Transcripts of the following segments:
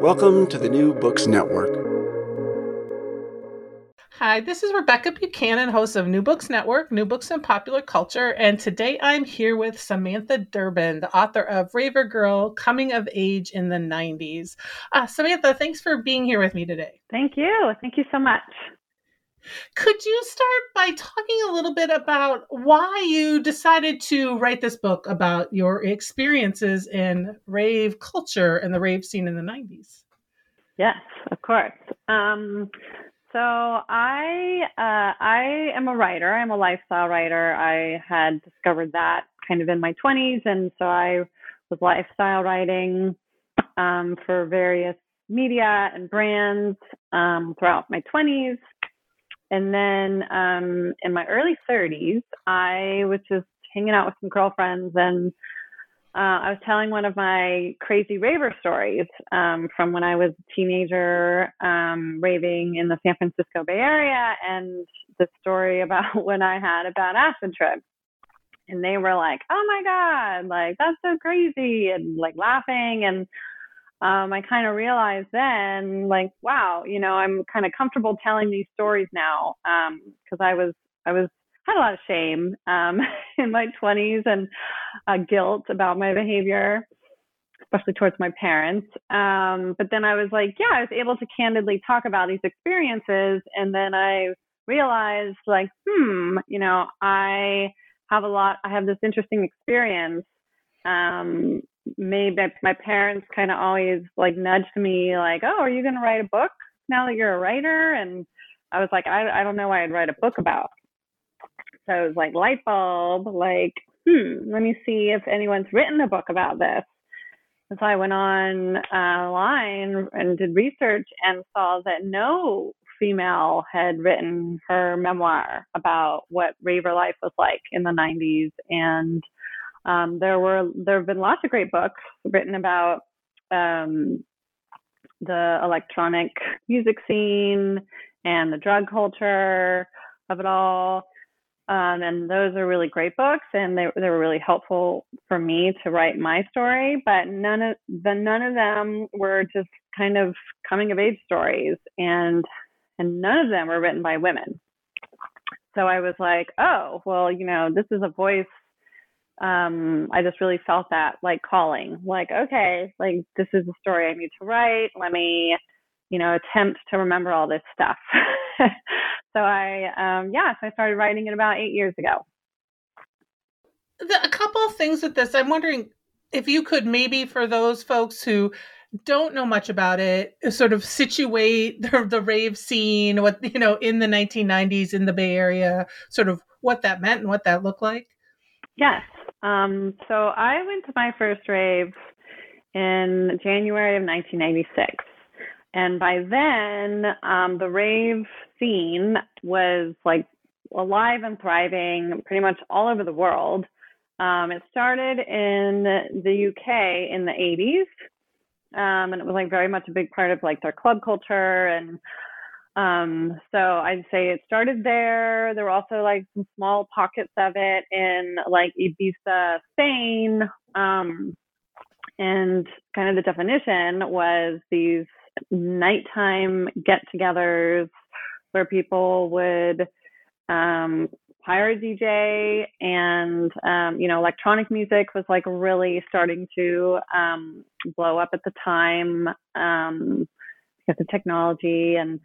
Welcome to the New Books Network. Hi, this is Rebecca Buchanan, host of New Books Network, New Books and Popular Culture, and today I'm here with Samantha Durbin, the author of Raver Girl Coming of Age in the 90s. Uh, Samantha, thanks for being here with me today. Thank you. Thank you so much. Could you start by talking a little bit about why you decided to write this book about your experiences in rave culture and the rave scene in the 90s? Yes, of course. Um, so I uh, I am a writer. I'm a lifestyle writer. I had discovered that kind of in my 20s, and so I was lifestyle writing um, for various media and brands um, throughout my 20s. And then um, in my early 30s, I was just hanging out with some girlfriends and uh, I was telling one of my crazy raver stories um, from when I was a teenager um, raving in the San Francisco Bay Area and the story about when I had a bad acid trip. And they were like, oh my God, like that's so crazy, and like laughing. And um, I kind of realized then, like, wow, you know, I'm kind of comfortable telling these stories now because um, I was I was had a lot of shame um, in my 20s and uh, guilt about my behavior, especially towards my parents. Um, but then I was like, yeah, I was able to candidly talk about these experiences, and then I realized, like, hmm, you know, I have a lot. I have this interesting experience um, maybe my parents kind of always like nudged me like oh are you going to write a book now that you're a writer? And i was like I, I don't know why i'd write a book about. So it was like light bulb like hmm let me see if anyone's written a book about this. And so i went on uh, line and did research and saw that no female had written her memoir about what raver life was like in the 90s and um, there were there have been lots of great books written about um, the electronic music scene and the drug culture of it all. Um, and those are really great books, and they they were really helpful for me to write my story. But none of the none of them were just kind of coming of age stories, and and none of them were written by women. So I was like, oh, well, you know, this is a voice um, I just really felt that like calling, like, okay, like this is the story I need to write. Let me, you know, attempt to remember all this stuff. so I, um, yeah, so I started writing it about eight years ago. The, a couple of things with this, I'm wondering if you could maybe for those folks who don't know much about it, sort of situate the, the rave scene, what you know, in the 1990s in the Bay Area, sort of what that meant and what that looked like. Yes. Um, so I went to my first rave in January of 1996. And by then, um, the rave scene was like alive and thriving pretty much all over the world. Um, it started in the UK in the 80s. Um, and it was like very much a big part of like their club culture and um, so I'd say it started there. There were also like some small pockets of it in like Ibiza, Spain. Um, and kind of the definition was these nighttime get togethers where people would um, hire a DJ, and um, you know, electronic music was like really starting to um, blow up at the time um, because of technology, and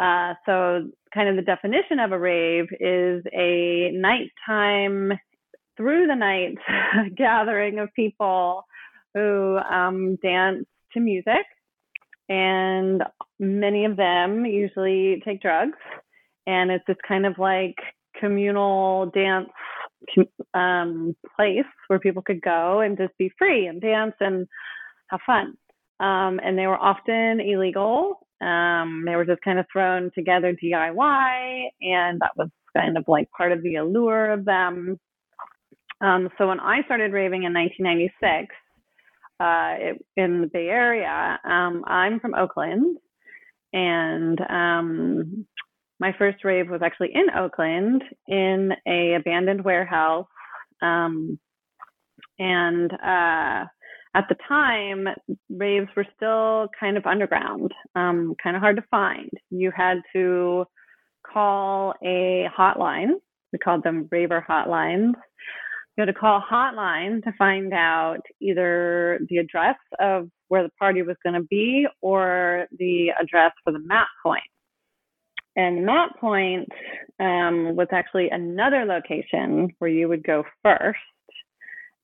uh, so kind of the definition of a rave is a nighttime, through the night gathering of people who um, dance to music, and many of them usually take drugs, and it's this kind of like communal dance um, place where people could go and just be free and dance and have fun. Um, and they were often illegal. Um, they were just kind of thrown together DIY, and that was kind of like part of the allure of them. Um, so when I started raving in 1996 uh, it, in the Bay Area, um, I'm from Oakland, and um, my first rave was actually in Oakland in a abandoned warehouse. Um, and uh, at the time, raves were still kind of underground, um, kind of hard to find. You had to call a hotline. We called them raver hotlines. You had to call a hotline to find out either the address of where the party was going to be or the address for the map point. And the Map Point um, was actually another location where you would go first.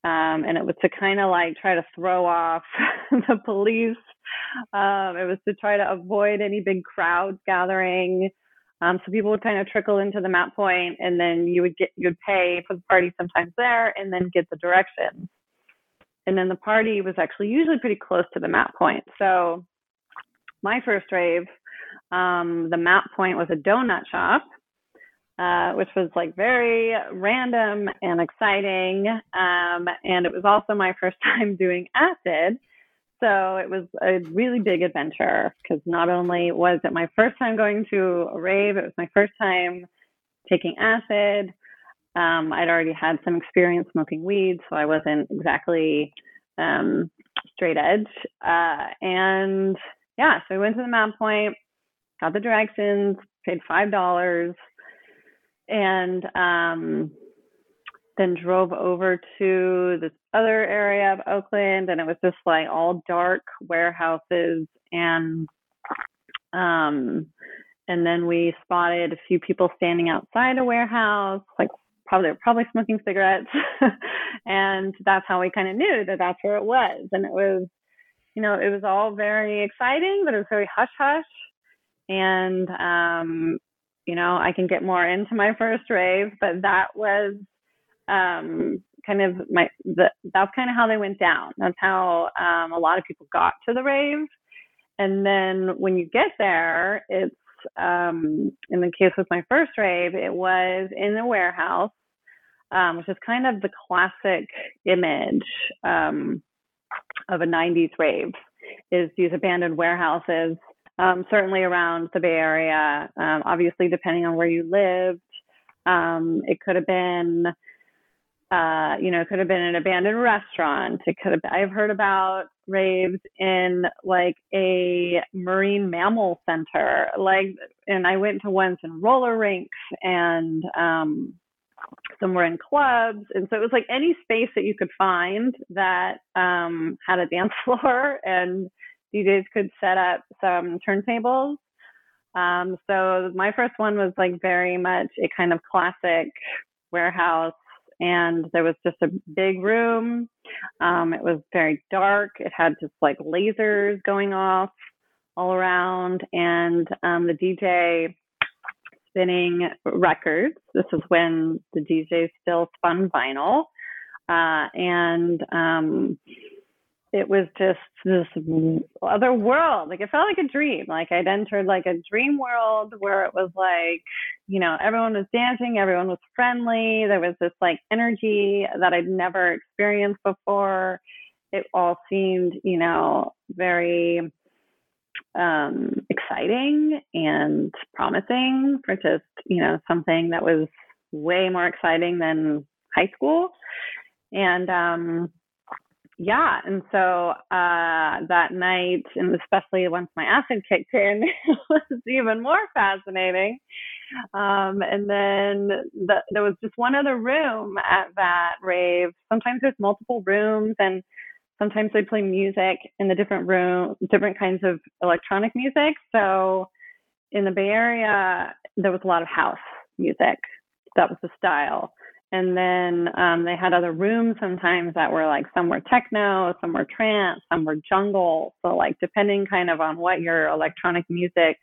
Um, and it was to kind of like try to throw off the police. Um, it was to try to avoid any big crowds gathering. Um, so people would kind of trickle into the map point, and then you would get you'd pay for the party sometimes there, and then get the directions. And then the party was actually usually pretty close to the map point. So my first rave um, the map point was a donut shop, uh, which was like very random and exciting. Um, and it was also my first time doing acid. So it was a really big adventure because not only was it my first time going to a rave, it was my first time taking acid. Um, I'd already had some experience smoking weed, so I wasn't exactly um, straight edge. Uh, and yeah, so we went to the map point got the directions, paid five dollars, and um, then drove over to this other area of Oakland, and it was just like all dark warehouses, and um, and then we spotted a few people standing outside a warehouse, like probably probably smoking cigarettes, and that's how we kind of knew that that's where it was, and it was. You know, it was all very exciting, but it was very hush hush and um, you know I can get more into my first rave, but that was um, kind of my the, that's kind of how they went down. That's how um, a lot of people got to the rave, and then when you get there, it's um, in the case with my first rave, it was in a warehouse, um, which is kind of the classic image um, of a 90s rave, is these abandoned warehouses um, certainly around the Bay Area. Um, obviously, depending on where you lived, um, it could have been, uh, you know, it could have been an abandoned restaurant. It could have. Been, I've heard about raves in like a marine mammal center, like, and I went to ones in roller rinks and um, some were in clubs, and so it was like any space that you could find that um, had a dance floor and DJs could set up some turntables. Um, so my first one was like very much a kind of classic warehouse, and there was just a big room. Um, it was very dark. It had just like lasers going off all around, and um, the DJ spinning records. This is when the DJ still spun vinyl, uh, and um, it was just this other world. Like it felt like a dream. Like I'd entered like a dream world where it was like, you know, everyone was dancing, everyone was friendly. There was this like energy that I'd never experienced before. It all seemed, you know, very um, exciting and promising for just, you know, something that was way more exciting than high school. And um, yeah, and so uh, that night, and especially once my acid kicked in, it was even more fascinating. Um, and then the, there was just one other room at that rave. Sometimes there's multiple rooms, and sometimes they play music in the different room, different kinds of electronic music. So in the Bay Area, there was a lot of house music. That was the style. And then um, they had other rooms sometimes that were like some were techno, some were trance, some were jungle. So like depending kind of on what your electronic music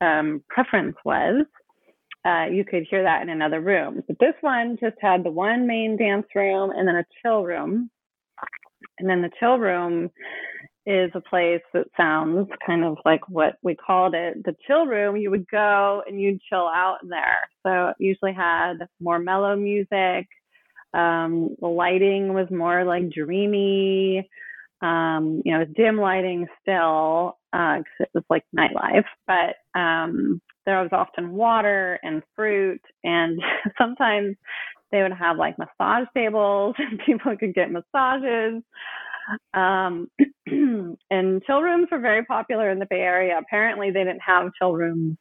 um, preference was, uh, you could hear that in another room. But this one just had the one main dance room and then a chill room. And then the chill room is a place that sounds kind of like what we called it the chill room. You would go and you'd chill out in there. So it usually had more mellow music. Um, the lighting was more like dreamy. Um, you know, dim lighting still because uh, it was like nightlife, but um, there was often water and fruit, and sometimes they would have like massage tables and people could get massages. Um, and chill rooms were very popular in the Bay Area. Apparently, they didn't have chill rooms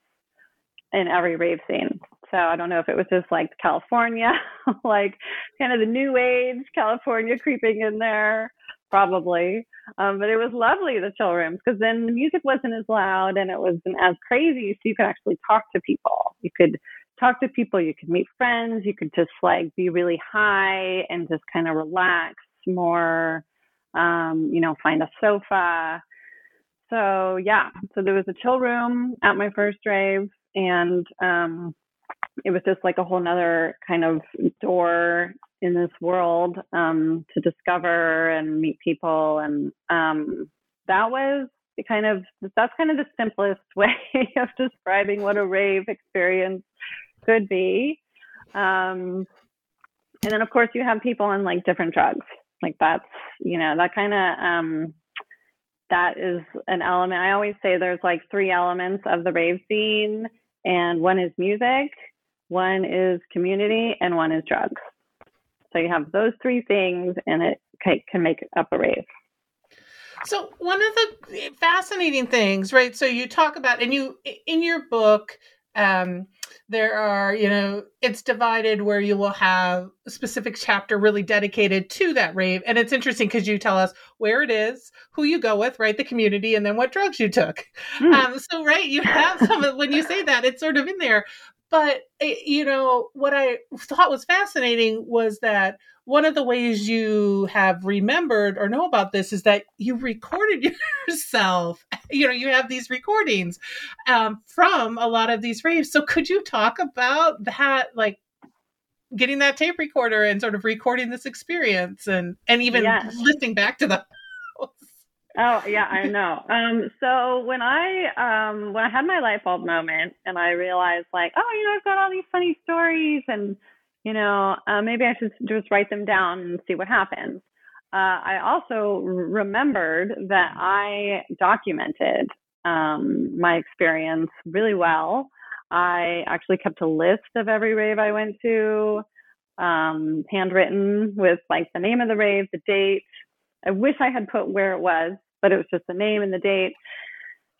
in every rave scene. So I don't know if it was just like California, like kind of the new age California creeping in there, probably. Um, but it was lovely, the chill rooms, because then the music wasn't as loud and it wasn't as crazy. So you could actually talk to people. You could talk to people, you could meet friends, you could just like be really high and just kind of relax more um, you know, find a sofa. So yeah, so there was a chill room at my first rave, and um, it was just like a whole nother kind of door in this world um, to discover and meet people, and um, that was the kind of that's kind of the simplest way of describing what a rave experience could be. Um, and then of course you have people on like different drugs like that's, you know, that kind of, um, that is an element. I always say there's like three elements of the rave scene, and one is music, one is community, and one is drugs. So you have those three things, and it can make up a rave. So one of the fascinating things, right? So you talk about, and you in your book, um, there are you know it's divided where you will have a specific chapter really dedicated to that rave. And it's interesting because you tell us where it is who you go with right the community and then what drugs you took. Mm. um, so right you have some of when you say that it's sort of in there. But eh, you know what i thought was fascinating was that one of the ways you have remembered or know about this is that you recorded yourself. You know, you have these recordings um, from a lot of these raves. So could you talk about that, like getting that tape recorder and sort of recording this experience and and even yes. listening back to the Oh yeah, I know. Um, so when I um, when I had my light bulb moment and I realized like, oh, you know, I've got all these funny stories and you know, uh, maybe I should just write them down and see what happens. Uh, I also remembered that I documented um, my experience really well. I actually kept a list of every rave I went to, um, handwritten with like the name of the rave, the date. I wish I had put where it was, but it was just the name and the date.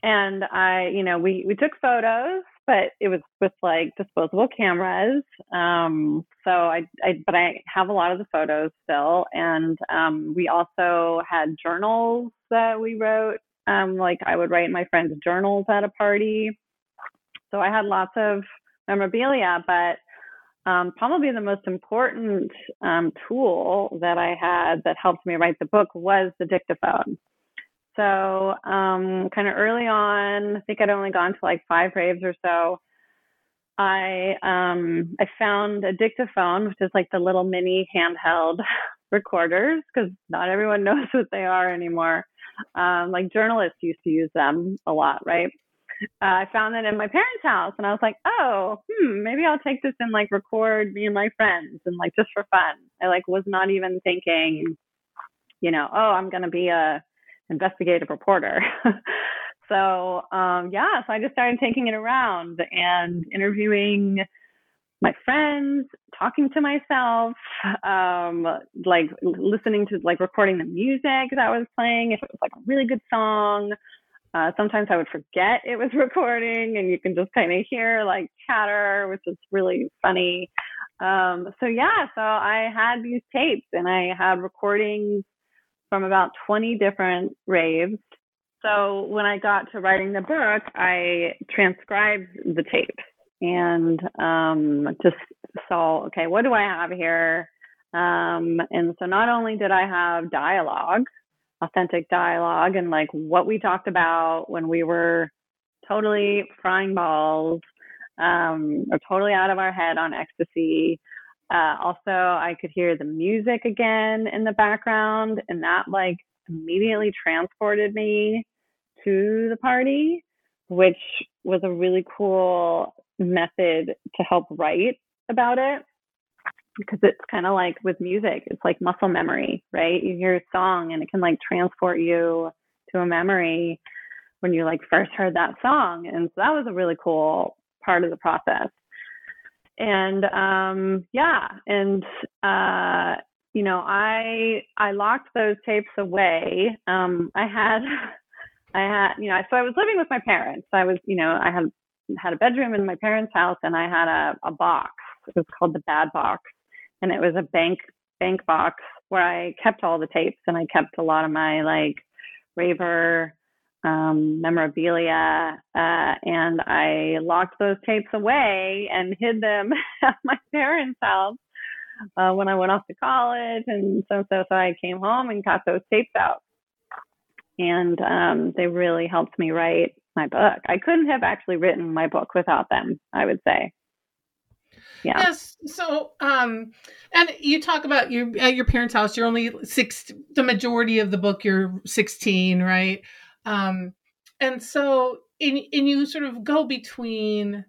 And I, you know, we we took photos but it was with like disposable cameras. Um, so I, I, but I have a lot of the photos still, and um, we also had journals that we wrote. Um, like I would write my friends' journals at a party. So I had lots of memorabilia, but um, probably the most important um, tool that I had that helped me write the book was the dictaphone. So, um, kind of early on, I think I'd only gone to like five raves or so. I um, I found dictaphone, which is like the little mini handheld recorders, because not everyone knows what they are anymore. Um, like journalists used to use them a lot, right? Uh, I found that in my parents' house, and I was like, oh, hmm, maybe I'll take this and like record me and my friends, and like just for fun. I like was not even thinking, you know, oh, I'm gonna be a investigative reporter. so um, yeah, so I just started taking it around and interviewing my friends, talking to myself, um, like listening to like recording the music that I was playing, if it was like a really good song. Uh, sometimes I would forget it was recording, and you can just kind of hear like chatter, which is really funny. Um, so yeah, so I had these tapes, and I had recordings from about 20 different raves. So when I got to writing the book, I transcribed the tapes and um, just saw, okay, what do I have here? Um, and so not only did I have dialogue, authentic dialogue, and like what we talked about when we were totally frying balls um, or totally out of our head on ecstasy. Uh, also, I could hear the music again in the background, and that like immediately transported me to the party, which was a really cool method to help write about it because it's kind of like with music, it's like muscle memory, right? You hear a song and it can like transport you to a memory when you like first heard that song. And so that was a really cool part of the process. And um yeah, and uh you know, I I locked those tapes away. Um I had I had, you know, so I was living with my parents. I was, you know, I had had a bedroom in my parents' house and I had a, a box. It was called the bad box and it was a bank bank box where I kept all the tapes and I kept a lot of my like raver um, memorabilia uh, and I locked those tapes away and hid them at my parents' house uh, when I went off to college and so so so I came home and got those tapes out and um, they really helped me write my book. I couldn't have actually written my book without them. I would say yeah. Yes. So, um, and you talk about you at your parents' house. You're only six. The majority of the book, you're 16, right? Um, and so, and, and you sort of go between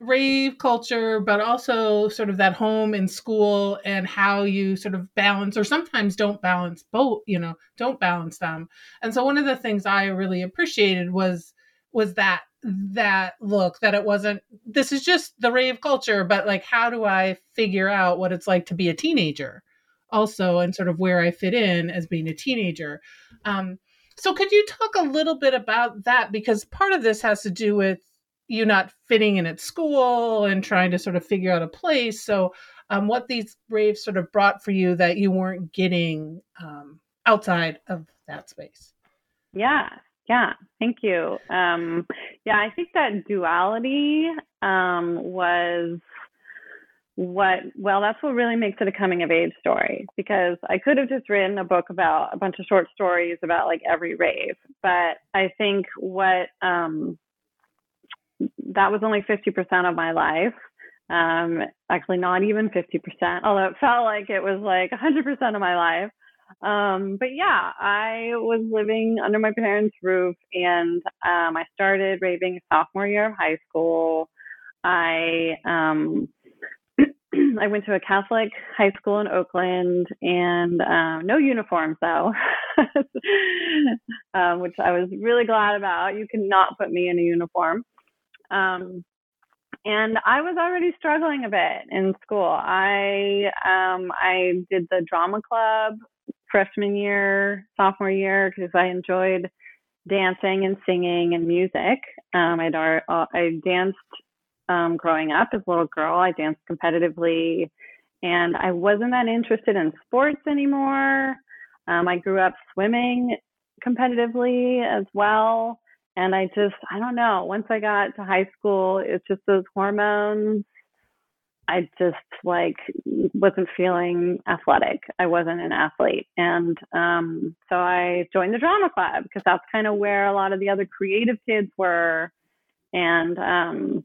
rave culture, but also sort of that home and school, and how you sort of balance, or sometimes don't balance both. You know, don't balance them. And so, one of the things I really appreciated was was that that look that it wasn't this is just the rave culture but like how do i figure out what it's like to be a teenager also and sort of where i fit in as being a teenager um, so could you talk a little bit about that? Because part of this has to do with you not fitting in at school and trying to sort of figure out a place. So um, what these raves sort of brought for you that you weren't getting um, outside of that space. Yeah yeah, thank you. Um, yeah, I think that duality um, was what, well, that's what really makes it a coming of age story because I could have just written a book about a bunch of short stories about like every rave. But I think what, um, that was only 50% of my life. Um, actually, not even 50%, although it felt like it was like 100% of my life. Um, but yeah, I was living under my parents' roof and um, I started raving sophomore year of high school. I um, I went to a Catholic high school in Oakland and um, no uniforms though, um, which I was really glad about. You cannot put me in a uniform. Um, and I was already struggling a bit in school. I um, I did the drama club freshman year, sophomore year, because I enjoyed dancing and singing and music. Um, I'd I danced um, growing up as a little girl. I danced competitively, and I wasn't that interested in sports anymore. Um, I grew up swimming competitively as well. And I just, I don't know, once I got to high school, it's just those hormones I just like wasn't feeling athletic. I wasn't an athlete. And um, so I joined the drama club because that's kind of where a lot of the other creative kids were. And, um,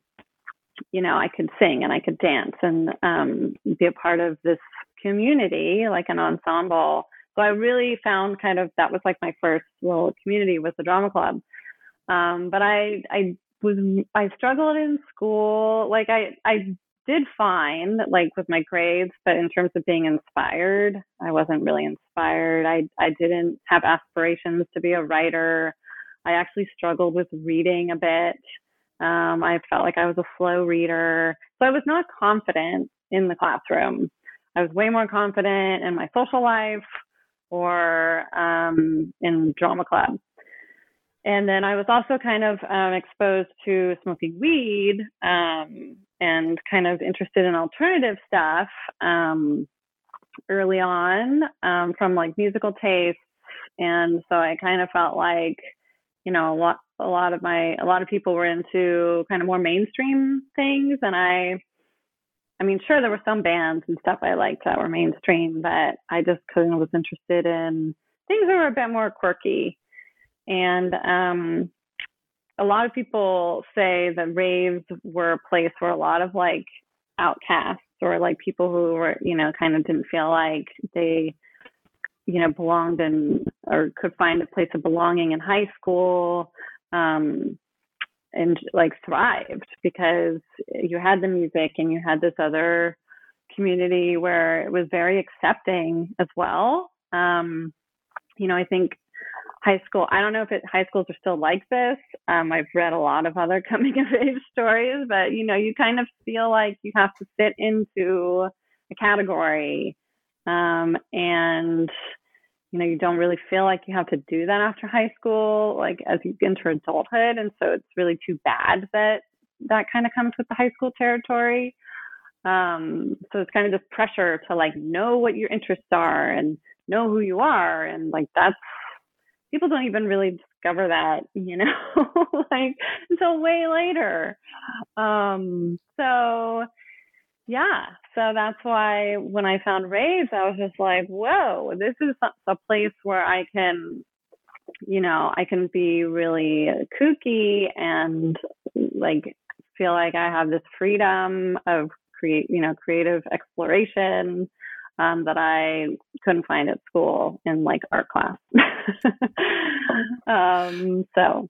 you know, I could sing and I could dance and um, be a part of this community, like an ensemble. So I really found kind of that was like my first little community was the drama club. Um, but I, I was, I struggled in school. Like I, I did fine, like with my grades, but in terms of being inspired, I wasn't really inspired. I I didn't have aspirations to be a writer. I actually struggled with reading a bit. Um, I felt like I was a slow reader, so I was not confident in the classroom. I was way more confident in my social life or um, in drama club. and then I was also kind of um, exposed to smoking weed um, and kind of interested in alternative stuff um, early on um, from like musical tastes. And so I kind of felt like, you know, a lot, a lot of my, a lot of people were into kind of more mainstream things. And I, I mean, sure, there were some bands and stuff I liked that were mainstream, but I just kind of was interested in things that were a bit more quirky. And um, a lot of people say that raves were a place where a lot of like outcasts or like people who were, you know, kind of didn't feel like they, you know, belonged in or could find a place of belonging in high school. Um, and like thrived because you had the music and you had this other community where it was very accepting as well. Um, you know, I think high school. I don't know if it, high schools are still like this. Um, I've read a lot of other coming of age stories, but you know, you kind of feel like you have to fit into a category, um, and you know, you don't really feel like you have to do that after high school, like as you enter adulthood, and so it's really too bad that that kind of comes with the high school territory. Um, so it's kind of this pressure to like know what your interests are and know who you are, and like that's people don't even really discover that, you know, like until way later. Um, so yeah, so that's why when I found raves, I was just like, whoa, this is a place where I can, you know, I can be really kooky and like feel like I have this freedom of create, you know, creative exploration um, that I couldn't find at school in like art class. um, so.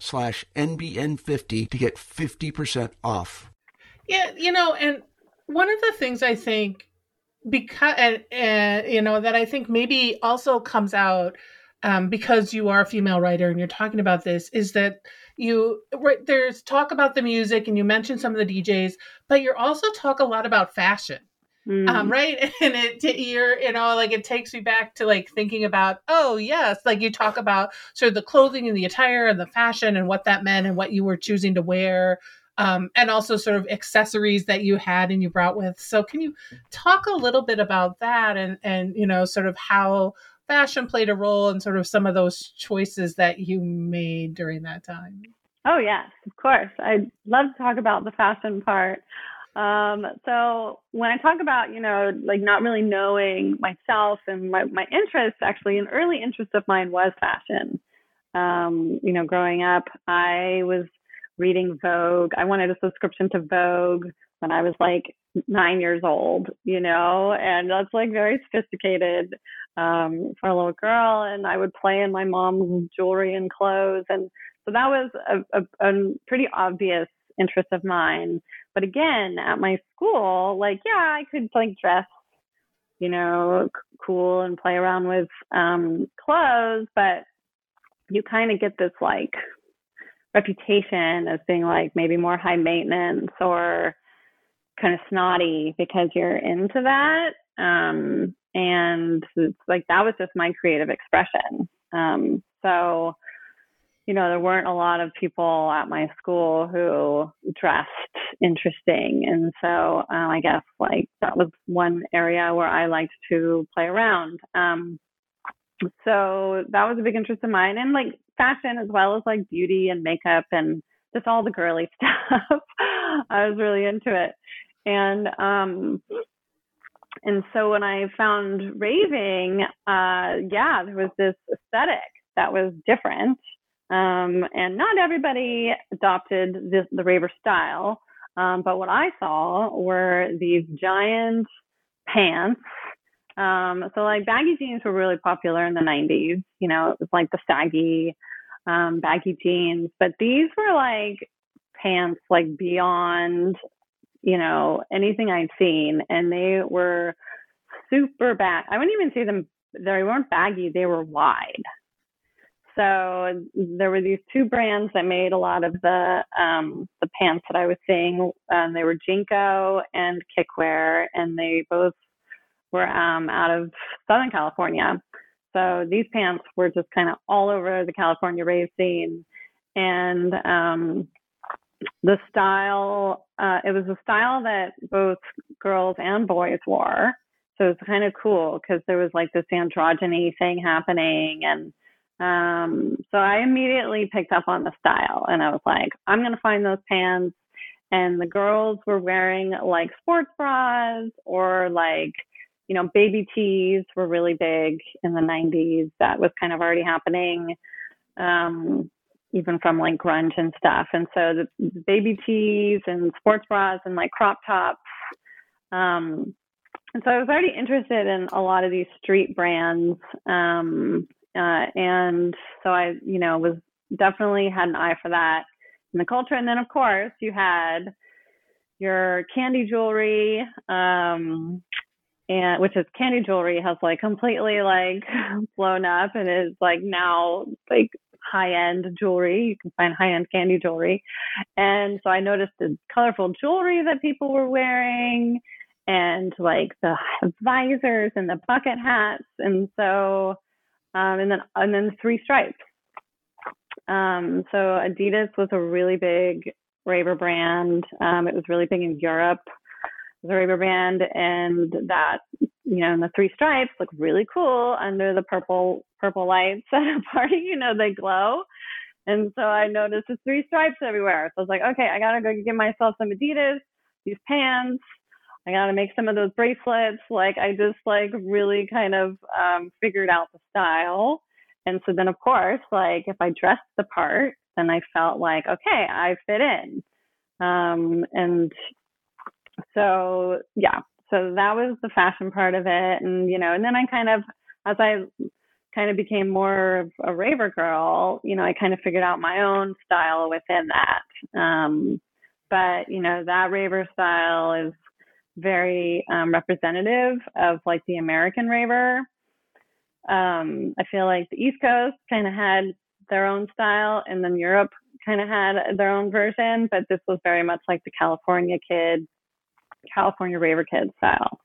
slash NBN50 to get 50% off. Yeah, you know, and one of the things I think because and, and you know that I think maybe also comes out um, because you are a female writer and you're talking about this is that you right, there's talk about the music and you mentioned some of the DJs, but you're also talk a lot about fashion Mm. Um, right. And it, you're, you know, like it takes me back to like thinking about, oh, yes, like you talk about sort of the clothing and the attire and the fashion and what that meant and what you were choosing to wear. Um, and also sort of accessories that you had and you brought with. So, can you talk a little bit about that and, and, you know, sort of how fashion played a role in sort of some of those choices that you made during that time? Oh, yes, of course. I'd love to talk about the fashion part. Um, so when I talk about, you know, like not really knowing myself and my, my interests, actually, an early interest of mine was fashion. Um, you know, growing up, I was reading Vogue. I wanted a subscription to Vogue when I was like nine years old, you know, and that's like very sophisticated um, for a little girl. And I would play in my mom's jewelry and clothes. And so that was a, a, a pretty obvious interest of mine. But again, at my school, like, yeah, I could like dress, you know, c- cool and play around with um, clothes, but you kind of get this like reputation as being like maybe more high maintenance or kind of snotty because you're into that. Um, and it's like that was just my creative expression. Um, so you know, there weren't a lot of people at my school who dressed interesting. And so um, I guess like that was one area where I liked to play around. Um, so that was a big interest of mine and like fashion as well as like beauty and makeup and just all the girly stuff. I was really into it. And um and so when I found raving, uh yeah, there was this aesthetic that was different. Um and not everybody adopted this, the raver style. Um, but what I saw were these giant pants um, so like baggy jeans were really popular in the 90s. You know, it was like the saggy, um, baggy jeans, but these were like pants like beyond, you know, anything I'd seen. And they were super bag. I wouldn't even say them, they weren't baggy, they were wide. So there were these two brands that made a lot of the um, the pants that I was seeing. Um, they were JNCO and Kikwear, and they both were um, out of Southern California. So these pants were just kind of all over the California rave scene. And um, the style, uh, it was a style that both girls and boys wore. So it was kind of cool because there was like this androgyny thing happening. And um, so I immediately picked up on the style and I was like, I'm going to find those pants. And the girls were wearing like sports bras or like you know, baby tees were really big in the 90s. That was kind of already happening, um, even from like grunge and stuff. And so the, the baby tees and sports bras and like crop tops. Um, and so I was already interested in a lot of these street brands. Um, uh, and so I, you know, was definitely had an eye for that in the culture. And then, of course, you had your candy jewelry, um, and which is candy jewelry has like completely like blown up and is like now like high end jewelry. You can find high end candy jewelry. And so I noticed the colorful jewelry that people were wearing and like the visors and the bucket hats. And so, um, and then, and then three stripes. Um, so Adidas was a really big raver brand. Um, it was really big in Europe the Raver band and that you know and the three stripes look really cool under the purple purple lights at a party you know they glow and so i noticed the three stripes everywhere so i was like okay i gotta go get myself some adidas these pants i gotta make some of those bracelets like i just like really kind of um figured out the style. And so then of course like if i dressed the part then i felt like okay i fit in. Um and so yeah, so that was the fashion part of it, and you know, and then I kind of as I kind of became more of a raver girl, you know, I kind of figured out my own style within that. Um, but you know, that raver style is very um, representative of like the American raver. Um, I feel like the East Coast kind of had their own style, and then Europe kind of had their own version. But this was very much like the California kid California Raver Kid style.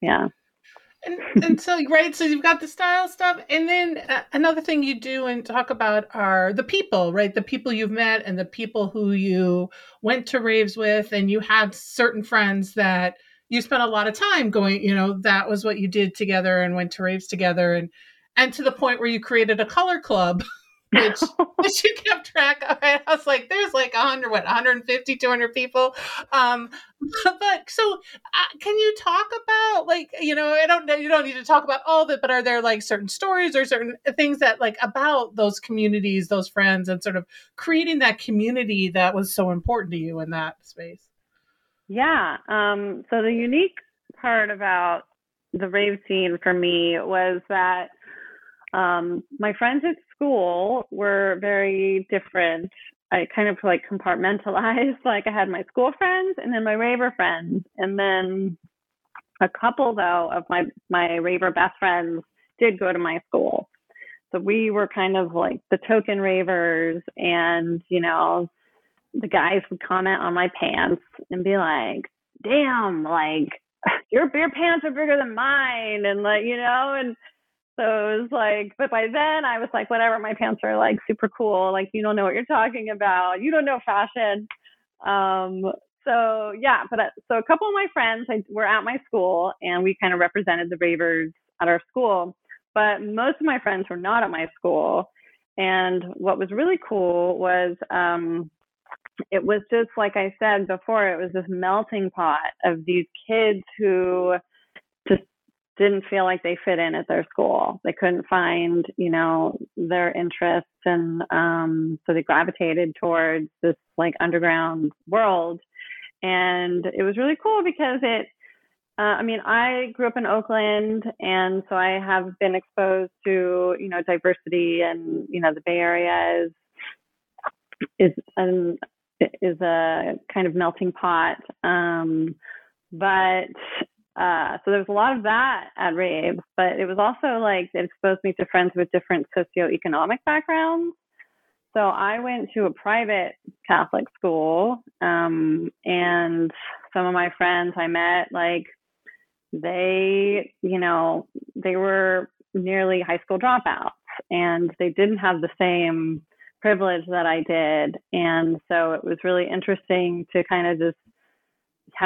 Yeah. And, and so right so you've got the style stuff and then uh, another thing you do and talk about are the people right the people you've met and the people who you went to raves with and you had certain friends that you spent a lot of time going you know that was what you did together and went to raves together and and to the point where you created a color club which which you kept track of. I was like, there's like 100, what, 150, 200 people. Um, but so uh, can you talk about like, you know, I don't know, you don't need to talk about all of it, but are there like certain stories or certain things that like about those communities, those friends, and sort of creating that community that was so important to you in that space? Yeah. Um, so the unique part about the rave scene for me was that um, my friends at school were very different. I kind of like compartmentalized. Like I had my school friends and then my raver friends, and then a couple though of my my raver best friends did go to my school. So we were kind of like the token ravers, and you know, the guys would comment on my pants and be like, "Damn, like your your pants are bigger than mine," and like you know, and so it was like, but by then I was like, whatever, my pants are like super cool. Like, you don't know what you're talking about. You don't know fashion. Um, so yeah, but uh, so a couple of my friends I, were at my school and we kind of represented the ravers at our school, but most of my friends were not at my school. And what was really cool was, um, it was just like I said before, it was this melting pot of these kids who just didn't feel like they fit in at their school. They couldn't find, you know, their interests and um so they gravitated towards this like underground world. And it was really cool because it uh, I mean, I grew up in Oakland, and so I have been exposed to, you know, diversity, and you know, the Bay Area is is an is a kind of melting pot. Um, but uh, so there was a lot of that at Rave, but it was also like it exposed me to friends with different socioeconomic backgrounds. So I went to a private Catholic school, um, and some of my friends I met like they, you know, they were nearly high school dropouts and they didn't have the same privilege that I did. And so it was really interesting to kind of just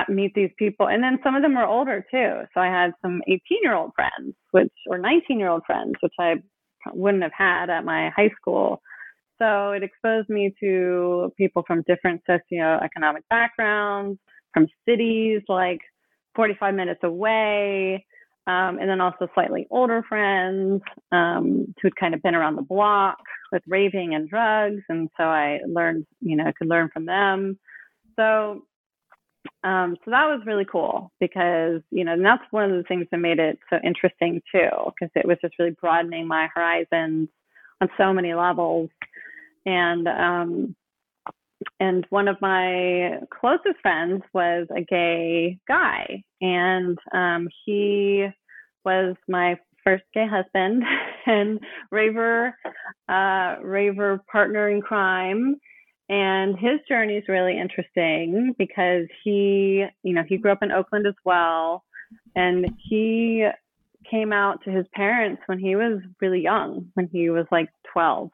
meet these people. And then some of them were older too. So I had some 18 year old friends, which, or 19 year old friends, which I wouldn't have had at my high school. So it exposed me to people from different socioeconomic backgrounds, from cities like 45 minutes away, um, and then also slightly older friends um, who'd kind of been around the block with raving and drugs. And so I learned, you know, I could learn from them. So, um, so that was really cool because, you know, and that's one of the things that made it so interesting too, because it was just really broadening my horizons on so many levels. And, um, and one of my closest friends was a gay guy. And um, he was my first gay husband and raver uh, raver partner in crime. And his journey is really interesting because he you know he grew up in oakland as well. And he came out to his parents when he was really young when he was like 12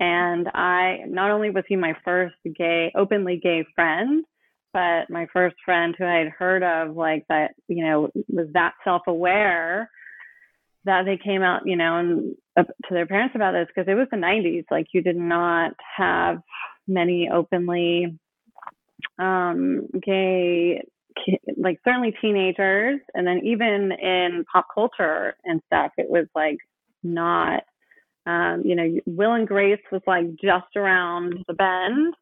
and I not only was he my first gay, openly gay friend, but my first friend who I had heard of, like that, you know, was that self aware that they came out, you know, and uh, to their parents about this because it was the 90s. Like you did not have many openly um, gay, like certainly teenagers, and then even in pop culture and stuff, it was like not um, you know, Will and Grace was like just around the bend,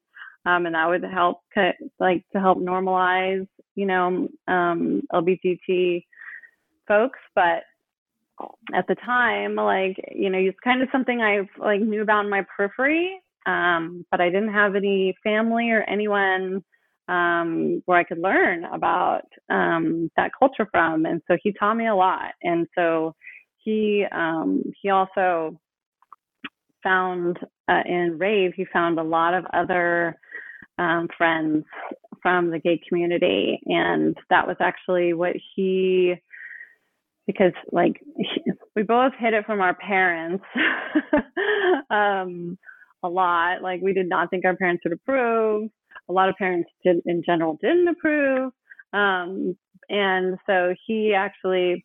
um, and that would help, like, to help normalize, you know, um, LGBT folks. But at the time, like, you know, it's kind of something I like knew about in my periphery, um, but I didn't have any family or anyone um, where I could learn about um, that culture from. And so he taught me a lot. And so he he also found uh, in Rave, he found a lot of other um, friends from the gay community. And that was actually what he, because like he, we both hid it from our parents um, a lot. Like we did not think our parents would approve. A lot of parents did, in general, didn't approve. Um, and so he actually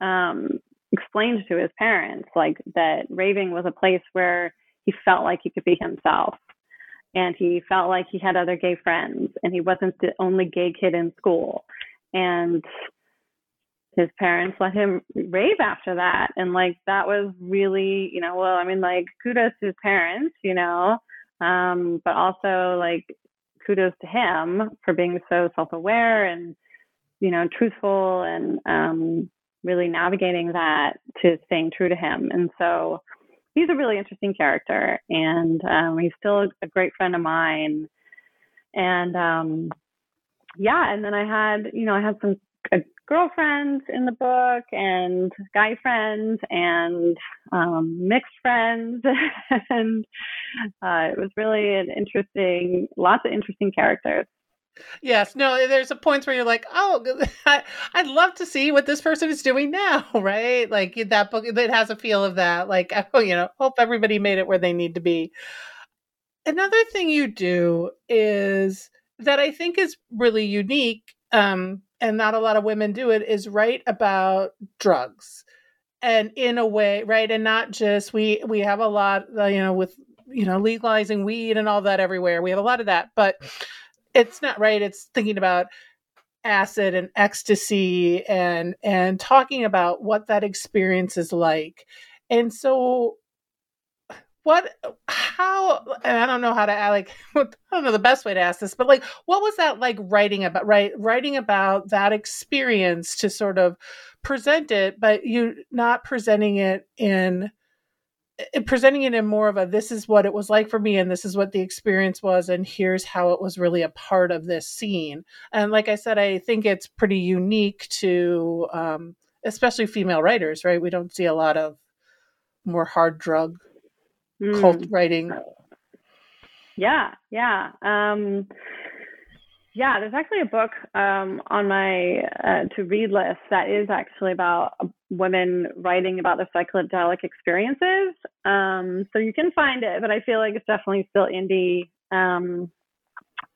um, explained to his parents like that raving was a place where he felt like he could be himself. And he felt like he had other gay friends and he wasn't the only gay kid in school. And his parents let him rave after that. And like that was really you know well i mean like kudos to his parents you know. Um but also like kudos to him for being so self-aware and you know truthful and um really navigating that to staying true to him. And so he's a really interesting character, and um, he's still a great friend of mine. And um, yeah, and then I had, you know, I had some uh, girlfriends in the book, and guy friends, and um, mixed friends, and uh, it was really an interesting, lots of interesting characters. Yes, no, there's a point where you're like, oh, I, would love to see what this person is doing now, right? Like that book that has a feel of that. Like, oh, you know, hope everybody made it where they need to be. Another thing you do is that I think is really unique, um, and not a lot of women do it, is write about drugs, and in a way, right, and not just we we have a lot, uh, you know, with you know legalizing weed and all that everywhere. We have a lot of that, but it's not right. It's thinking about acid and ecstasy and and talking about what that experience is like. And so what how and i don't know how to like i don't know the best way to ask this but like what was that like writing about right writing about that experience to sort of present it but you not presenting it in presenting it in more of a this is what it was like for me and this is what the experience was and here's how it was really a part of this scene and like i said i think it's pretty unique to um, especially female writers right we don't see a lot of more hard drug mm. cult writing. Yeah, yeah. Um, yeah, there's actually a book um, on my uh, to read list that is actually about uh, women writing about their psychedelic experiences. Um, so you can find it, but I feel like it's definitely still indie. Um,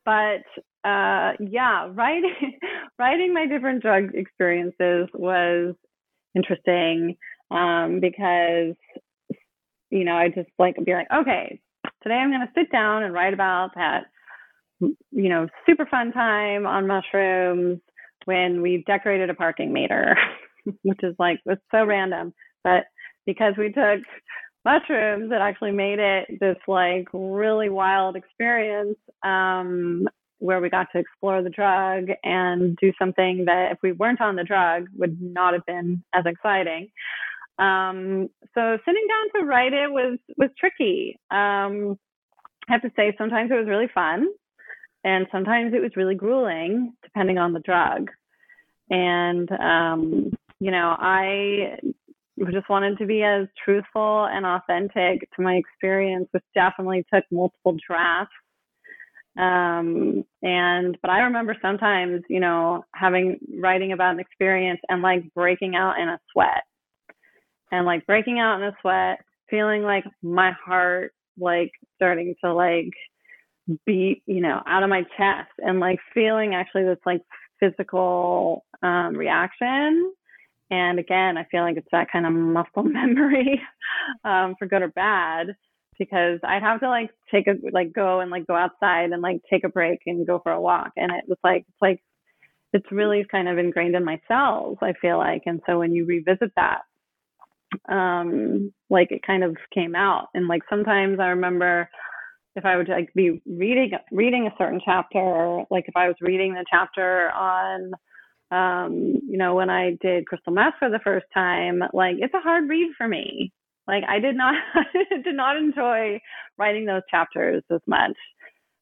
but uh, yeah, writing writing my different drug experiences was interesting um, because you know, I just like be like, okay, today I'm going to sit down and write about that, you know, super fun time on mushrooms when we decorated a parking meter, which is like, it's so random. But because we took mushrooms, it actually made it this like really wild experience um, where we got to explore the drug and do something that if we weren't on the drug would not have been as exciting. Um, so sitting down to write it was was tricky. Um, I have to say, sometimes it was really fun, and sometimes it was really grueling, depending on the drug. And um, you know, I just wanted to be as truthful and authentic to my experience, which definitely took multiple drafts. Um, and but I remember sometimes, you know, having writing about an experience and like breaking out in a sweat and like breaking out in a sweat, feeling like my heart like starting to like beat, you know, out of my chest and like feeling actually this like physical um, reaction. And again, I feel like it's that kind of muscle memory um, for good or bad because I'd have to like take a like go and like go outside and like take a break and go for a walk. And it was like it's like it's really kind of ingrained in my cells, I feel like. And so when you revisit that um like it kind of came out and like sometimes i remember if i would like be reading reading a certain chapter like if i was reading the chapter on um you know when i did crystal meth for the first time like it's a hard read for me like i did not did not enjoy writing those chapters as much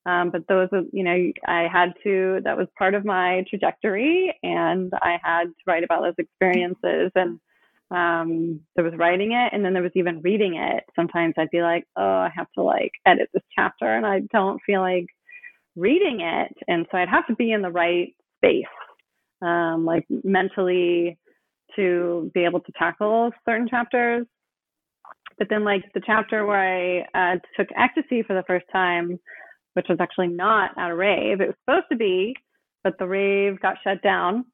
um, but those you know i had to that was part of my trajectory and i had to write about those experiences and um, there was writing it and then there was even reading it. Sometimes I'd be like, oh, I have to like edit this chapter and I don't feel like reading it. And so I'd have to be in the right space, um, like mentally to be able to tackle certain chapters. But then, like the chapter where I uh, took ecstasy for the first time, which was actually not at a rave, it was supposed to be, but the rave got shut down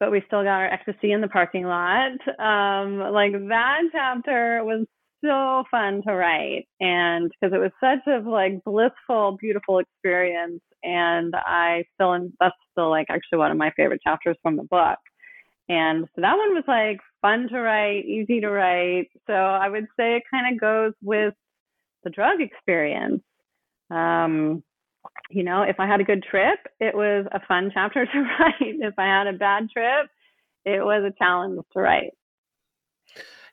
but we still got our ecstasy in the parking lot. Um, like that chapter was so fun to write and because it was such a like blissful, beautiful experience. And I still, that's still like actually one of my favorite chapters from the book. And so that one was like fun to write, easy to write. So I would say it kind of goes with the drug experience. Um, you know, if I had a good trip, it was a fun chapter to write. If I had a bad trip, it was a challenge to write.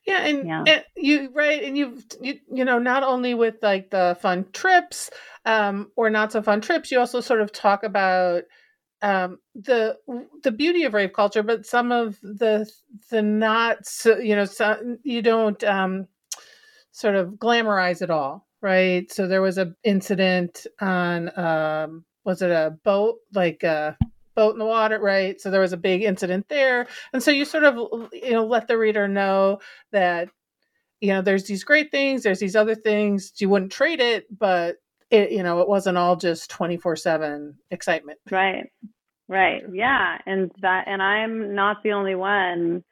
Yeah, and, yeah. and you right, and you've you, you know not only with like the fun trips um, or not so fun trips, you also sort of talk about um, the the beauty of rave culture, but some of the the not so you know so, you don't um, sort of glamorize it all right? So there was a incident on um was it a boat like a boat in the water, right? So there was a big incident there. And so you sort of you know let the reader know that you know there's these great things, there's these other things. You wouldn't trade it, but it you know it wasn't all just 24/7 excitement. Right. Right. Yeah, and that and I'm not the only one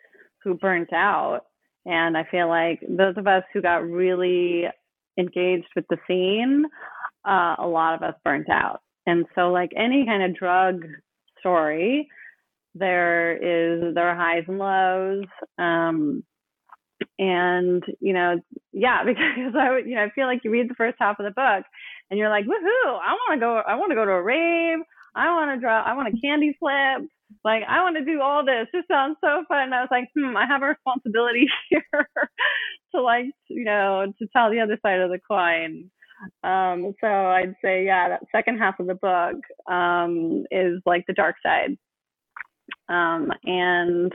who burnt out. And I feel like those of us who got really engaged with the scene, uh, a lot of us burnt out. And so, like any kind of drug story, there is there are highs and lows. Um, and you know, yeah, because I you know, I feel like you read the first half of the book, and you're like, woohoo! I want to go. I want to go to a rave. I want to draw. I want a candy flip. Like I want to do all this. This sounds so fun. And I was like, hmm, I have a responsibility here to like, you know, to tell the other side of the coin. Um, so I'd say, yeah, that second half of the book um, is like the dark side. Um, and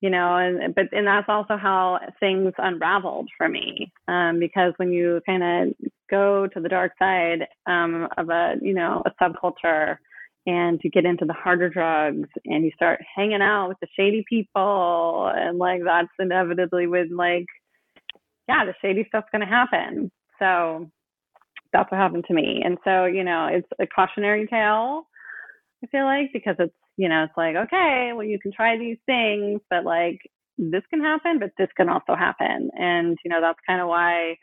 you know, and but and that's also how things unraveled for me. Um, because when you kind of go to the dark side um, of a, you know, a subculture, and you get into the harder drugs and you start hanging out with the shady people and like that's inevitably when like yeah the shady stuff's going to happen so that's what happened to me and so you know it's a cautionary tale i feel like because it's you know it's like okay well you can try these things but like this can happen but this can also happen and you know that's kind of why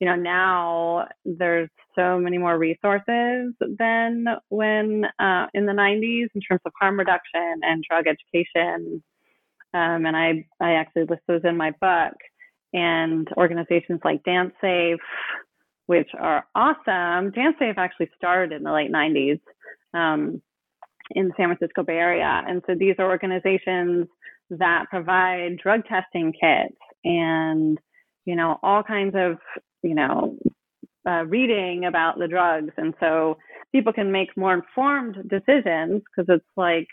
you know, now there's so many more resources than when uh, in the 90s in terms of harm reduction and drug education. Um, and I, I actually list those in my book. And organizations like Dance Safe, which are awesome. Dance Safe actually started in the late 90s um, in the San Francisco Bay Area. And so these are organizations that provide drug testing kits and you know all kinds of you know, uh, reading about the drugs. And so people can make more informed decisions because it's like,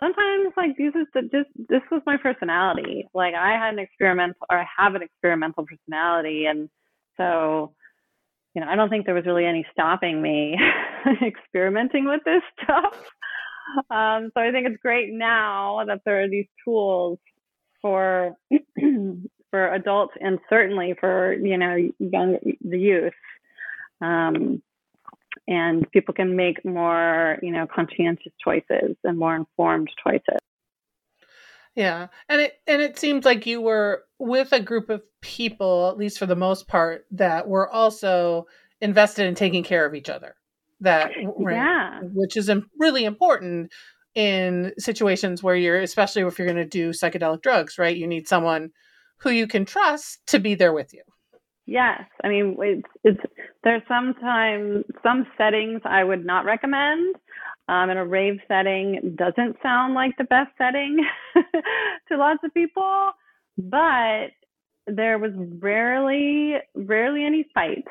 sometimes like this is the, just, this was my personality. Like I had an experimental or I have an experimental personality. And so, you know, I don't think there was really any stopping me experimenting with this stuff. Um, so I think it's great now that there are these tools for for adults and certainly for you know young the youth um, and people can make more you know conscientious choices and more informed choices yeah and it and it seems like you were with a group of people at least for the most part that were also invested in taking care of each other that right, yeah which is really important in situations where you're especially if you're going to do psychedelic drugs right you need someone who you can trust to be there with you. Yes, I mean it's it's there's sometimes some settings I would not recommend. Um, in a rave setting doesn't sound like the best setting to lots of people, but there was rarely rarely any fights.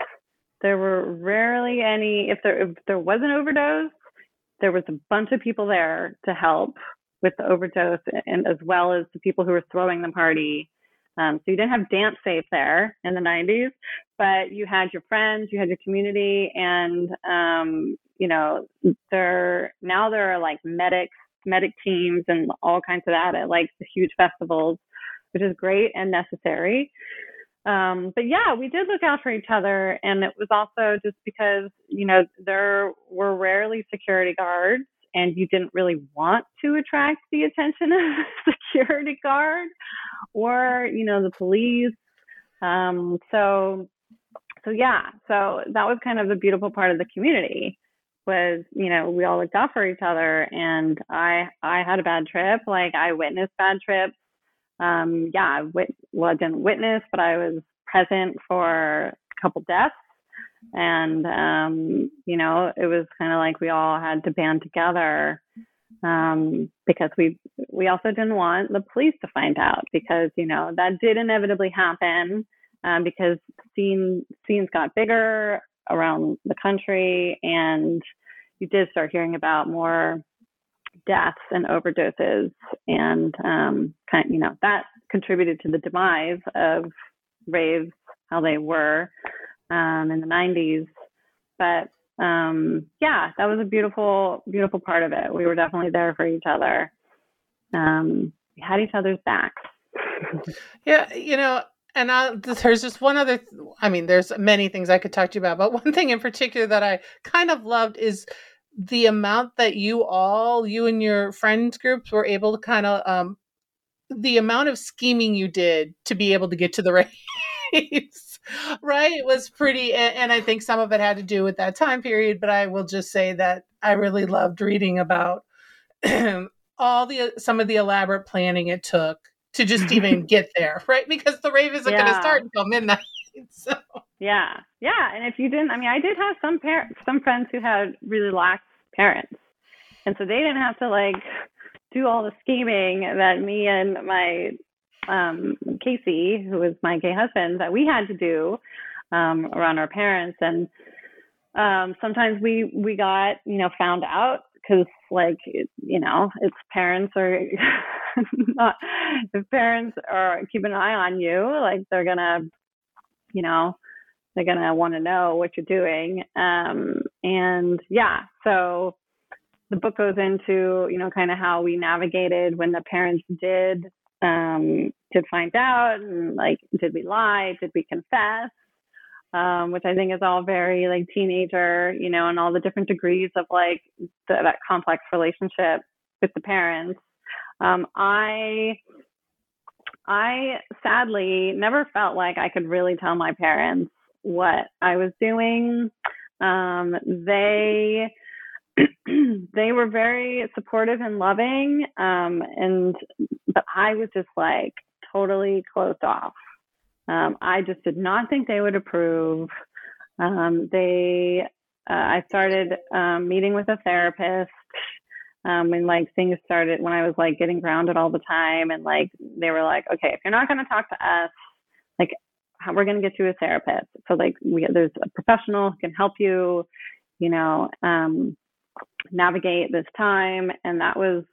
There were rarely any if there if there was an overdose, there was a bunch of people there to help with the overdose and as well as the people who were throwing the party um, so you didn't have dance safe there in the 90s, but you had your friends, you had your community, and um, you know there now there are like medics, medic teams, and all kinds of that at like the huge festivals, which is great and necessary. Um, but yeah, we did look out for each other, and it was also just because you know there were rarely security guards and you didn't really want to attract the attention of a security guard or you know the police um, so so yeah so that was kind of the beautiful part of the community was you know we all looked out for each other and i i had a bad trip. Like i witnessed bad trips. Um yeah i wit- well i didn't witness but i was present for a couple deaths. And um, you know it was kind of like we all had to band together um, because we we also didn't want the police to find out because you know that did inevitably happen um, because scene scenes got bigger around the country and you did start hearing about more deaths and overdoses and um, kind of, you know that contributed to the demise of raves how they were um, in the 90s. But um, yeah, that was a beautiful, beautiful part of it. We were definitely there for each other. Um, we had each other's backs. yeah, you know, and I, there's just one other. I mean, there's many things I could talk to you about, but one thing in particular that I kind of loved is the amount that you all, you and your friends groups, were able to kind of um, the amount of scheming you did to be able to get to the race right it was pretty and, and i think some of it had to do with that time period but i will just say that i really loved reading about all the some of the elaborate planning it took to just even get there right because the rave isn't going to start until midnight so Yeah, yeah. And if you didn't, I mean, I did have some parents, some friends who had really lax parents, and so they didn't have to like do all the scheming that me and my um, Casey, who was my gay husband, that we had to do um, around our parents. And um, sometimes we we got you know found out because like you know it's parents are not if parents are keep an eye on you like they're gonna you know they're to want to know what you're doing um, and yeah so the book goes into you know kind of how we navigated when the parents did um, did find out and like did we lie did we confess um, which i think is all very like teenager you know and all the different degrees of like the, that complex relationship with the parents um, i I sadly never felt like I could really tell my parents what I was doing. Um, they they were very supportive and loving, um, and but I was just like totally closed off. Um, I just did not think they would approve. Um, they uh, I started um, meeting with a therapist um, and like things started when I was like getting grounded all the time, and like they were like, okay, if you're not going to talk to us, like we're going to get you a therapist. So like we there's a professional who can help you, you know, um, navigate this time, and that was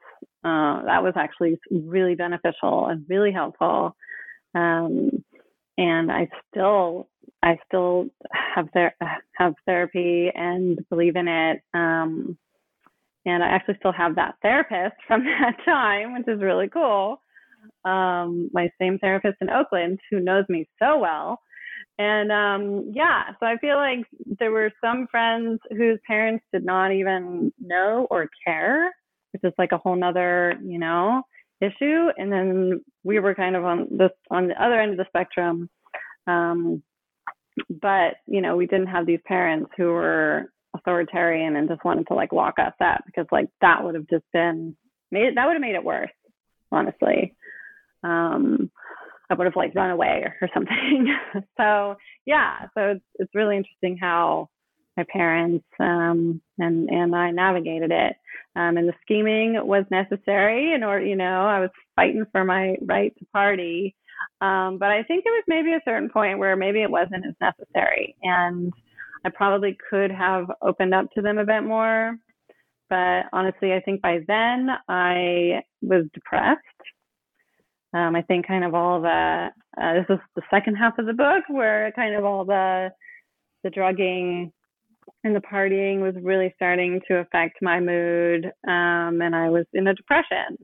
uh, that was actually really beneficial and really helpful. Um, and I still I still have ther- have therapy and believe in it. Um, and I actually still have that therapist from that time, which is really cool. Um, my same therapist in Oakland who knows me so well. And um, yeah, so I feel like there were some friends whose parents did not even know or care, which is like a whole nother, you know, issue. And then we were kind of on this on the other end of the spectrum. Um, but you know, we didn't have these parents who were authoritarian and just wanted to like lock us up because like that would have just been made it, that would have made it worse honestly um i would have like run away or, or something so yeah so it's, it's really interesting how my parents um and and i navigated it um and the scheming was necessary in order you know i was fighting for my right to party um but i think it was maybe a certain point where maybe it wasn't as necessary and I probably could have opened up to them a bit more. But honestly, I think by then I was depressed. Um, I think kind of all the uh, this is the second half of the book where kind of all the the drugging and the partying was really starting to affect my mood, um, and I was in a depression,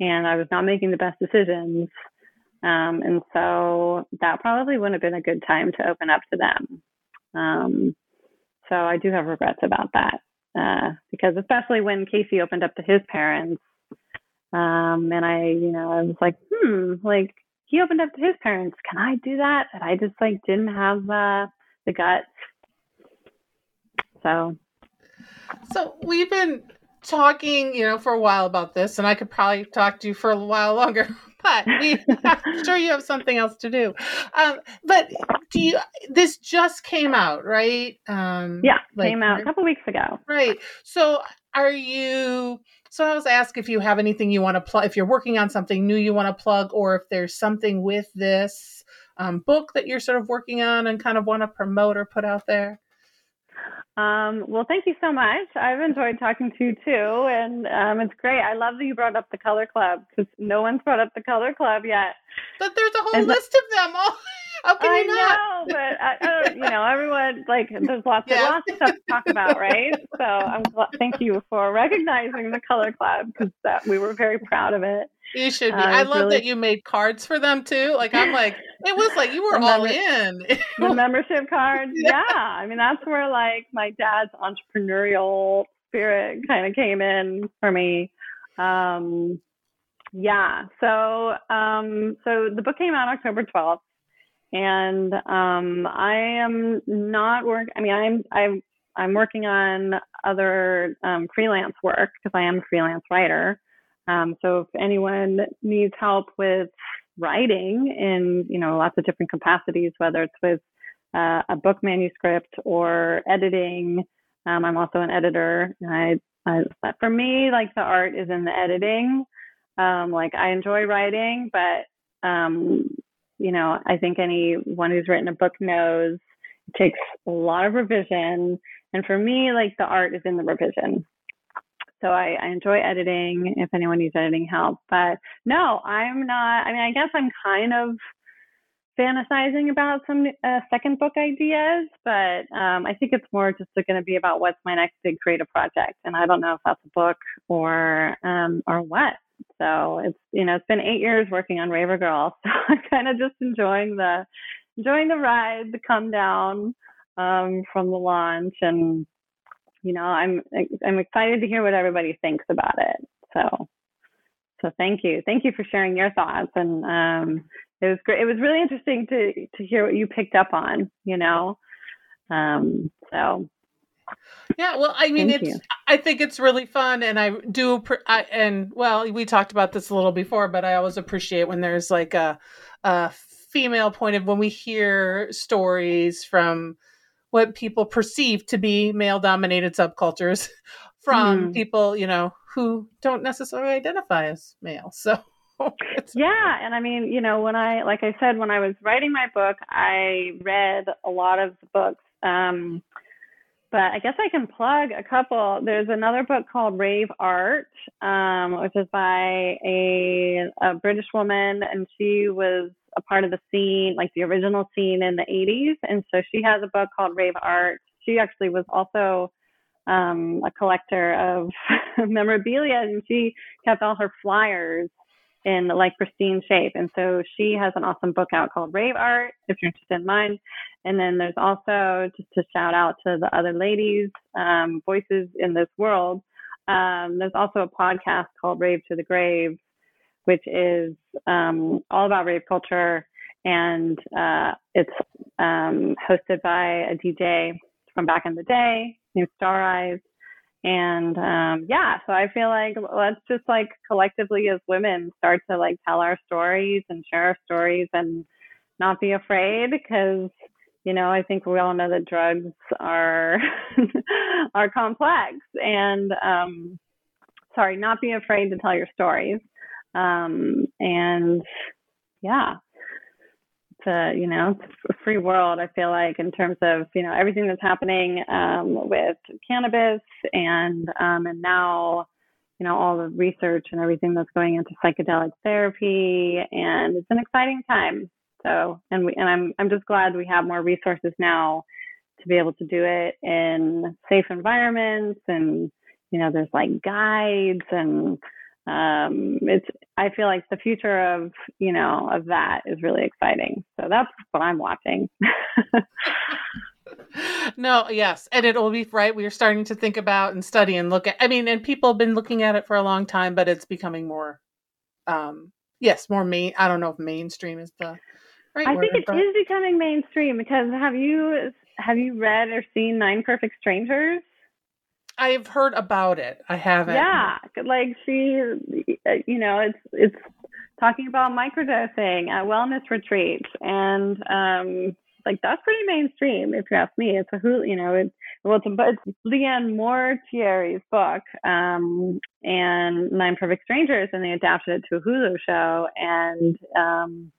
and I was not making the best decisions, um, and so that probably wouldn't have been a good time to open up to them. Um, so I do have regrets about that uh, because especially when Casey opened up to his parents, um, and I, you know, I was like, hmm, like he opened up to his parents. Can I do that? And I just like didn't have uh, the guts. So So we've been talking, you know, for a while about this, and I could probably talk to you for a while longer. But we, I'm sure you have something else to do. Um, but do you? This just came out, right? Um, yeah, like- came out a couple weeks ago. Right. So are you? So I was asked if you have anything you want to plug, if you're working on something new you want to plug, or if there's something with this um, book that you're sort of working on and kind of want to promote or put out there. Um, well, thank you so much. I've enjoyed talking to you too, and um, it's great. I love that you brought up the Color Club because no one's brought up the Color Club yet. But there's a whole And list of them. Oh, how can I you not? know, but I, I you know, everyone like there's lots of lots of stuff to talk about, right? So I'm thank you for recognizing the Color Club because that we were very proud of it. You should be. Uh, I love really- that you made cards for them too. Like I'm like, it was like you were all in. The membership cards, Yeah. yeah. I mean, that's where like my dad's entrepreneurial spirit kind of came in for me. Um, yeah. So, um, so the book came out October 12th. and um, I am not work. I mean, I'm I'm I'm working on other um, freelance work because I am a freelance writer. Um, so if anyone needs help with writing in you know lots of different capacities, whether it's with uh, a book manuscript or editing, um, I'm also an editor. I, I, for me, like the art is in the editing. Um, like I enjoy writing, but um, you know, I think anyone who's written a book knows it takes a lot of revision. And for me, like the art is in the revision. So I, I enjoy editing if anyone needs editing help. But no, I'm not, I mean, I guess I'm kind of fantasizing about some uh, second book ideas, but um, I think it's more just going to be about what's my next big creative project, and I don't know if that's a book or um, or what. So it's you know it's been eight years working on Raver Girl, so I'm kind of just enjoying the enjoying the ride, the come down um, from the launch, and you know I'm I'm excited to hear what everybody thinks about it. So so thank you, thank you for sharing your thoughts, and um, it was great. It was really interesting to to hear what you picked up on. You know, um, so yeah, well, I mean, Thank it's. You. I think it's really fun, and I do. I, and well, we talked about this a little before, but I always appreciate when there's like a, a female point of when we hear stories from what people perceive to be male-dominated subcultures from mm. people, you know, who don't necessarily identify as male. So. yeah, and I mean, you know, when I, like I said, when I was writing my book, I read a lot of the books. Um, but I guess I can plug a couple. There's another book called Rave Art, um, which is by a, a British woman, and she was a part of the scene, like the original scene in the 80s. And so she has a book called Rave Art. She actually was also um, a collector of memorabilia, and she kept all her flyers in like pristine shape. And so she has an awesome book out called Rave Art, if you're interested in mine. And then there's also just to shout out to the other ladies, um, voices in this world. Um, there's also a podcast called Rave to the Grave, which is um, all about rave culture, and uh, it's um, hosted by a DJ from back in the day named Star Eyes. And um, yeah, so I feel like let's just like collectively as women start to like tell our stories and share our stories and not be afraid because you know i think we all know that drugs are are complex. And um sorry not be afraid to tell your stories. Um and yeah a you know free world i feel like in terms of you know everything that's happening um with cannabis and um and now you know all the research and everything that's going into psychedelic therapy and it's an exciting time. So, and we, and I'm, I'm just glad we have more resources now to be able to do it in safe environments and, you know, there's like guides and, um, it's, I feel like the future of, you know, of that is really exciting. So that's what I'm watching. no, yes. And it'll be right. We are starting to think about and study and look at, I mean, and people have been looking at it for a long time, but it's becoming more, um, yes, more main. I don't know if mainstream is the Right I think it but... is becoming mainstream because have you have you read or seen Nine Perfect Strangers? I've heard about it. I haven't. Yeah, like she, you know, it's it's talking about microdosing at wellness retreats, and um, like that's pretty mainstream if you ask me. It's a who, you know, it's well, it's, it's Liane Moriarty's book, um, and Nine Perfect Strangers, and they adapted it to a Hulu show, and um,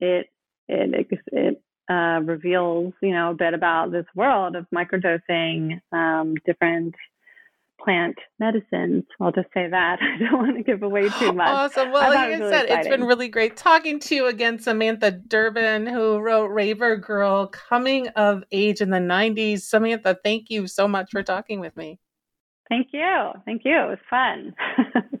it it it uh, reveals you know a bit about this world of microdosing um, different plant medicines. I'll just say that. I don't want to give away too much. Awesome. Well, like I really said, exciting. it's been really great talking to you again, Samantha Durbin, who wrote Raver Girl Coming of Age in the 90s. Samantha, thank you so much for talking with me. Thank you. Thank you. It was fun.